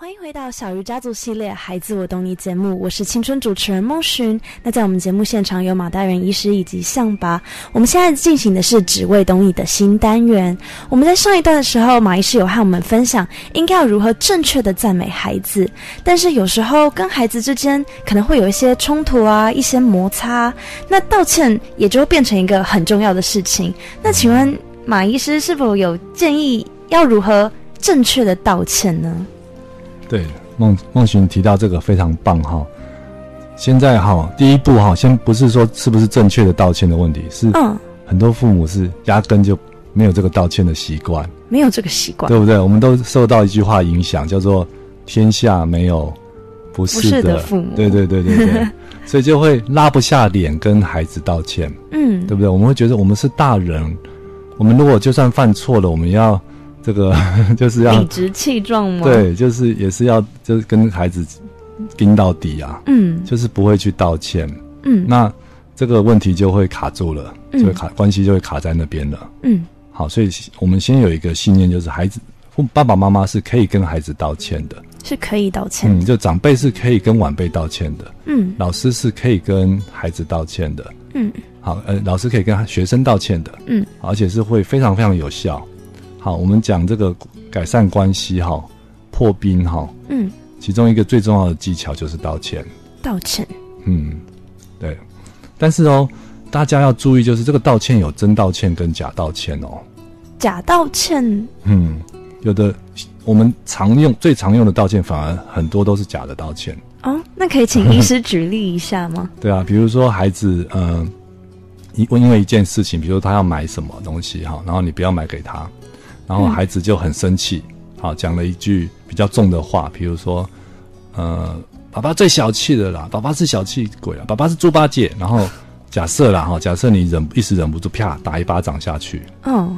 欢迎回到小鱼家族系列《孩子我懂你》节目，我是青春主持人孟寻。那在我们节目现场有马大元医师以及象拔。我们现在进行的是“只为懂你”的新单元。我们在上一段的时候，马医师有和我们分享应该要如何正确的赞美孩子，但是有时候跟孩子之间可能会有一些冲突啊，一些摩擦，那道歉也就变成一个很重要的事情。那请问马医师是否有建议要如何正确的道歉呢？对，孟孟寻提到这个非常棒哈。现在哈，第一步哈，先不是说是不是正确的道歉的问题，是很多父母是压根就没有这个道歉的习惯，没有这个习惯，对不对？我们都受到一句话影响，叫做“天下没有不是的，的父母”，对对对对对，所以就会拉不下脸跟孩子道歉，嗯，对不对？我们会觉得我们是大人，我们如果就算犯错了，我们要。这个 就是要理直气壮吗？对，就是也是要就是跟孩子盯到底啊，嗯，就是不会去道歉，嗯，那这个问题就会卡住了，就会卡、嗯、关系就会卡在那边了，嗯，好，所以我们先有一个信念，就是孩子爸爸妈妈是可以跟孩子道歉的，是可以道歉的，嗯，就长辈是可以跟晚辈道歉的，嗯，老师是可以跟孩子道歉的，嗯，好，呃，老师可以跟学生道歉的，嗯，而且是会非常非常有效。好，我们讲这个改善关系哈，破冰哈，嗯，其中一个最重要的技巧就是道歉。道歉，嗯，对。但是哦，大家要注意，就是这个道歉有真道歉跟假道歉哦。假道歉，嗯，有的我们常用最常用的道歉，反而很多都是假的道歉。哦，那可以请医师举例一下吗？对啊，比如说孩子，嗯，因因为一件事情，比如说他要买什么东西哈，然后你不要买给他。然后孩子就很生气，好、嗯、讲了一句比较重的话，比如说，呃，爸爸最小气的啦，爸爸是小气鬼啦，爸爸是猪八戒。然后假设啦哈，假设你忍一时忍不住，啪打一巴掌下去，嗯，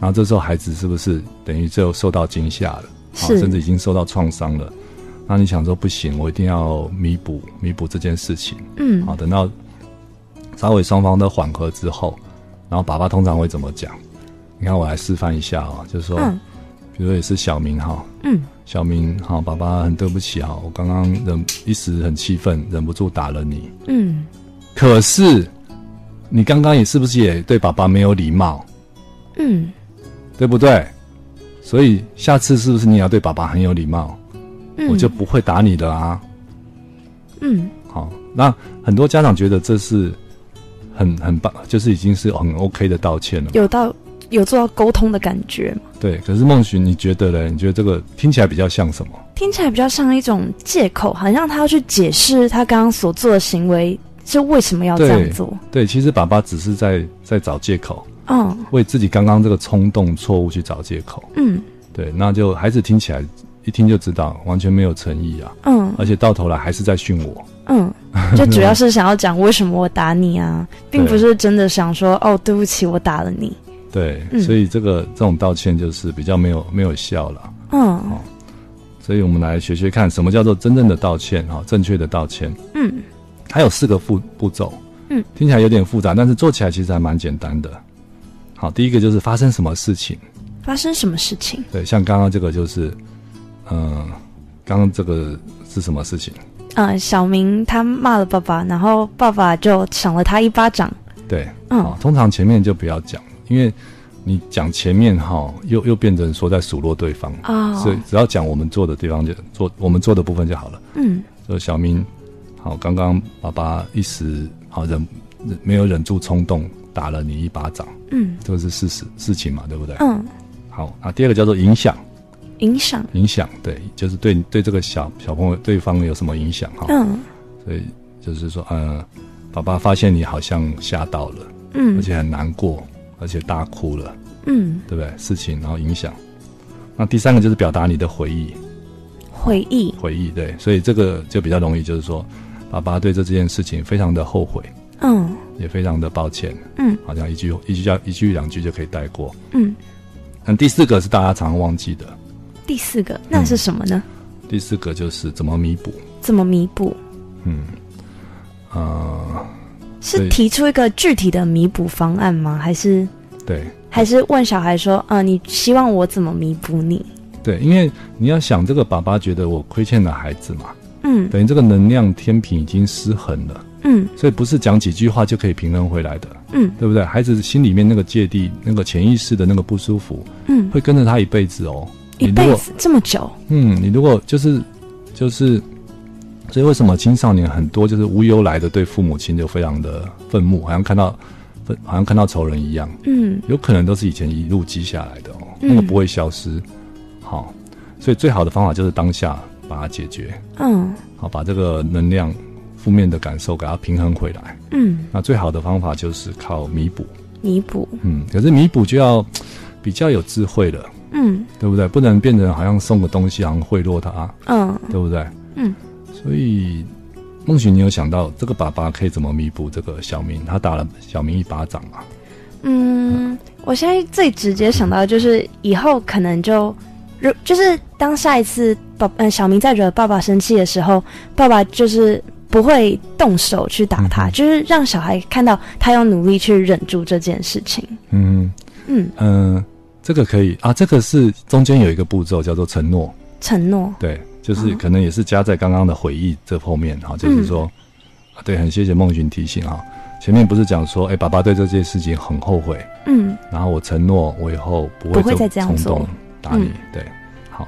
然后这时候孩子是不是等于就受到惊吓了？是，甚至已经受到创伤了。那你想说不行，我一定要弥补弥补这件事情，嗯，好，等到稍微双方都缓和之后，然后爸爸通常会怎么讲？你看，我来示范一下啊，就是说，嗯、比如说也是小明哈，嗯，小明哈，爸爸很对不起哈，我刚刚忍一时很气愤，忍不住打了你，嗯，可是你刚刚也是不是也对爸爸没有礼貌，嗯，对不对？所以下次是不是你要对爸爸很有礼貌，嗯，我就不会打你的啊，嗯，好，那很多家长觉得这是很很棒，就是已经是很 OK 的道歉了，有道。有做到沟通的感觉吗？对，可是孟寻，你觉得呢？你觉得这个听起来比较像什么？听起来比较像一种借口，好像他要去解释他刚刚所做的行为是为什么要这样做。对，对，其实爸爸只是在在找借口，嗯，为自己刚刚这个冲动错误去找借口。嗯，对，那就孩子听起来一听就知道完全没有诚意啊。嗯，而且到头来还是在训我。嗯，就主要是想要讲为什么我打你啊，并不是真的想说哦，对不起，我打了你。对，所以这个、嗯、这种道歉就是比较没有没有效了。嗯，哦，所以我们来学学看什么叫做真正的道歉哈，正确的道歉。嗯，它有四个步步骤。嗯，听起来有点复杂，但是做起来其实还蛮简单的。好，第一个就是发生什么事情？发生什么事情？对，像刚刚这个就是，嗯、呃，刚刚这个是什么事情？嗯、呃，小明他骂了爸爸，然后爸爸就赏了他一巴掌。对，嗯，通常前面就不要讲。因为你讲前面哈，又又变成说在数落对方啊，所以只要讲我们做的地方就做我们做的部分就好了。嗯，就小明，好，刚刚爸爸一时好忍没有忍住冲动打了你一巴掌。嗯，这个是事实事情嘛，对不对？嗯，好，那第二个叫做影响，影响影响，对，就是对对这个小小朋友对方有什么影响哈？嗯，所以就是说，呃，爸爸发现你好像吓到了，嗯，而且很难过。而且大哭了，嗯，对不对？事情然后影响，那第三个就是表达你的回忆，回忆，回忆，对，所以这个就比较容易，就是说，爸爸对这这件事情非常的后悔，嗯，也非常的抱歉，嗯，好像一句一句叫一句两句就可以带过，嗯。那第四个是大家常常忘记的，第四个那是什么呢？嗯，第四个就是怎么弥补，怎么弥补？嗯，呃。是提出一个具体的弥补方案吗？还是对？还是问小孩说：“啊、呃，你希望我怎么弥补你？”对，因为你要想，这个爸爸觉得我亏欠了孩子嘛，嗯，等于这个能量天平已经失衡了，嗯，所以不是讲几句话就可以平衡回来的，嗯，对不对？孩子心里面那个芥蒂、那个潜意识的那个不舒服，嗯，会跟着他一辈子哦，一辈子这么久，嗯，你如果就是就是，所以为什么青少年很多就是无由来的对父母亲就非常的愤怒，好像看到。好像看到仇人一样，嗯，有可能都是以前一路积下来的哦，嗯、那个不会消失，好，所以最好的方法就是当下把它解决，嗯，好，把这个能量负面的感受给它平衡回来，嗯，那最好的方法就是靠弥补，弥补，嗯，可是弥补就要比较有智慧了，嗯，对不对？不能变成好像送个东西，好像贿赂他，嗯，对不对？嗯，所以。孟寻，你有想到这个爸爸可以怎么弥补这个小明？他打了小明一巴掌吗？嗯，我现在最直接想到就是以后可能就，就是当下一次爸嗯小明在惹爸爸生气的时候，爸爸就是不会动手去打他，嗯、就是让小孩看到他要努力去忍住这件事情。嗯嗯嗯、呃，这个可以啊，这个是中间有一个步骤叫做承诺。承诺对。就是可能也是加在刚刚的回忆这后面哈，就是说，对，很谢谢孟寻提醒哈。前面不是讲说，哎，爸爸对这件事情很后悔，嗯，然后我承诺我以后不会不会再这样做，打你，对，好。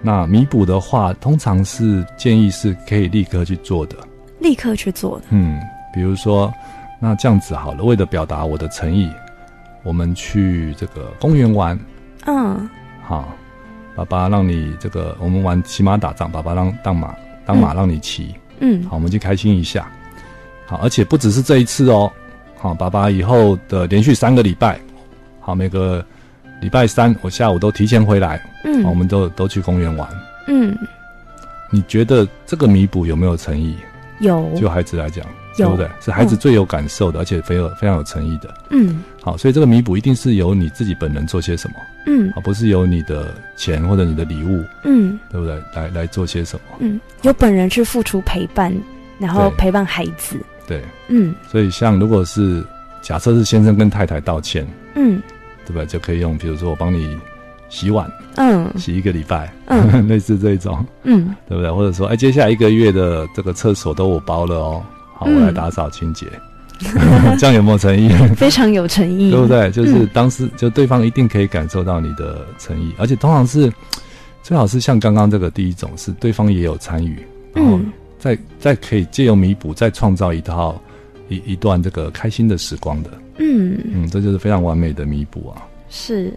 那弥补的话，通常是建议是可以立刻去做的，立刻去做的，嗯，比如说，那这样子好了，为了表达我的诚意，我们去这个公园玩，嗯，好。爸爸让你这个，我们玩骑马打仗，爸爸让当马当马让你骑，嗯，好，我们就开心一下，好，而且不只是这一次哦，好，爸爸以后的连续三个礼拜，好，每个礼拜三我下午都提前回来，嗯，好，我们都都去公园玩，嗯，你觉得这个弥补有没有诚意？有，就孩子来讲。对不对？是孩子最有感受的，嗯、而且非常非常有诚意的。嗯，好，所以这个弥补一定是由你自己本人做些什么，嗯，而不是由你的钱或者你的礼物，嗯，对不对？来来做些什么？嗯，由本人去付出陪伴，然后陪伴孩子。对，嗯，所以像如果是假设是先生跟太太道歉，嗯，对不对？就可以用，比如说我帮你洗碗，嗯，洗一个礼拜，嗯，类似这种，嗯，对不对？或者说，哎，接下来一个月的这个厕所都我包了哦。好，我来打扫清洁，嗯、这样有没有诚意？非常有诚意，对不对？就是当时、嗯、就对方一定可以感受到你的诚意，而且通常是最好是像刚刚这个第一种，是对方也有参与，然后再再可以借由弥补，再创造一套一一段这个开心的时光的。嗯嗯，这就是非常完美的弥补啊。是，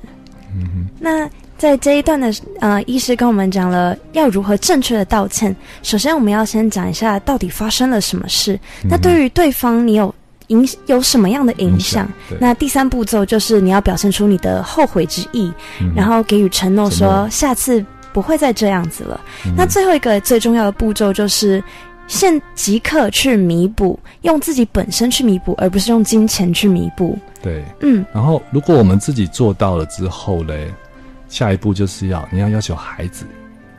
嗯哼，那。在这一段的呃，医师跟我们讲了要如何正确的道歉。首先，我们要先讲一下到底发生了什么事。嗯、那对于对方，你有影有什么样的影响？那第三步骤就是你要表现出你的后悔之意，嗯、然后给予承诺，说下次不会再这样子了。嗯、那最后一个最重要的步骤就是现即刻去弥补，用自己本身去弥补，而不是用金钱去弥补。对，嗯。然后，如果我们自己做到了之后嘞？下一步就是要你要要求孩子，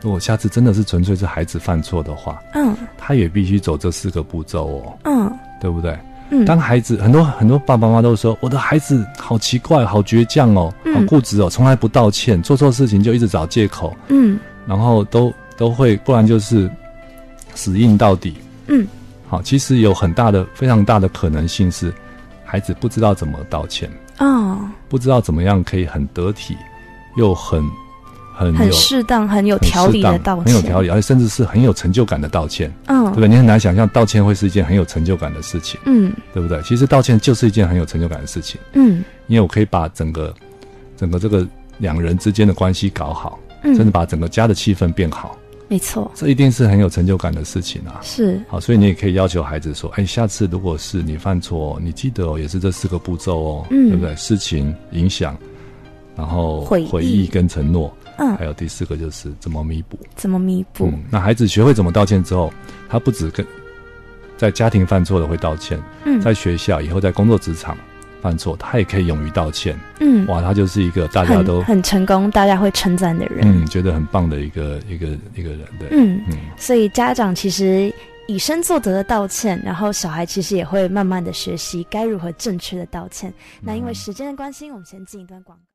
如果下次真的是纯粹是孩子犯错的话，嗯，他也必须走这四个步骤哦，嗯，对不对？嗯，当孩子很多很多爸爸妈妈都说我的孩子好奇怪，好倔强哦，好固执哦，从来不道歉，做错事情就一直找借口，嗯，然后都都会，不然就是死硬到底，嗯，好，其实有很大的非常大的可能性是孩子不知道怎么道歉，哦，不知道怎么样可以很得体。又很很很适当、很有条理的道歉，很有条理，而且甚至是很有成就感的道歉。嗯，对不对？你很难想象道歉会是一件很有成就感的事情。嗯，对不对？其实道歉就是一件很有成就感的事情。嗯，因为我可以把整个整个这个两人之间的关系搞好，嗯，甚至把整个家的气氛变好。没错，这一定是很有成就感的事情啊。是。好，所以你也可以要求孩子说：“哎，下次如果是你犯错，你记得哦，也是这四个步骤哦，嗯，对不对？事情影响。”然后回忆。跟承诺，嗯，还有第四个就是怎么弥补，怎么弥补？嗯，那孩子学会怎么道歉之后，他不止跟在家庭犯错的会道歉，嗯，在学校以后在工作职场犯错，他也可以勇于道歉，嗯，哇，他就是一个大家都很，很成功，大家会称赞的人，嗯，觉得很棒的一个一个一个人，对，嗯嗯，所以家长其实以身作则的道歉，然后小孩其实也会慢慢的学习该如何正确的道歉。嗯，那因为时间的关系，我们先进一段广告。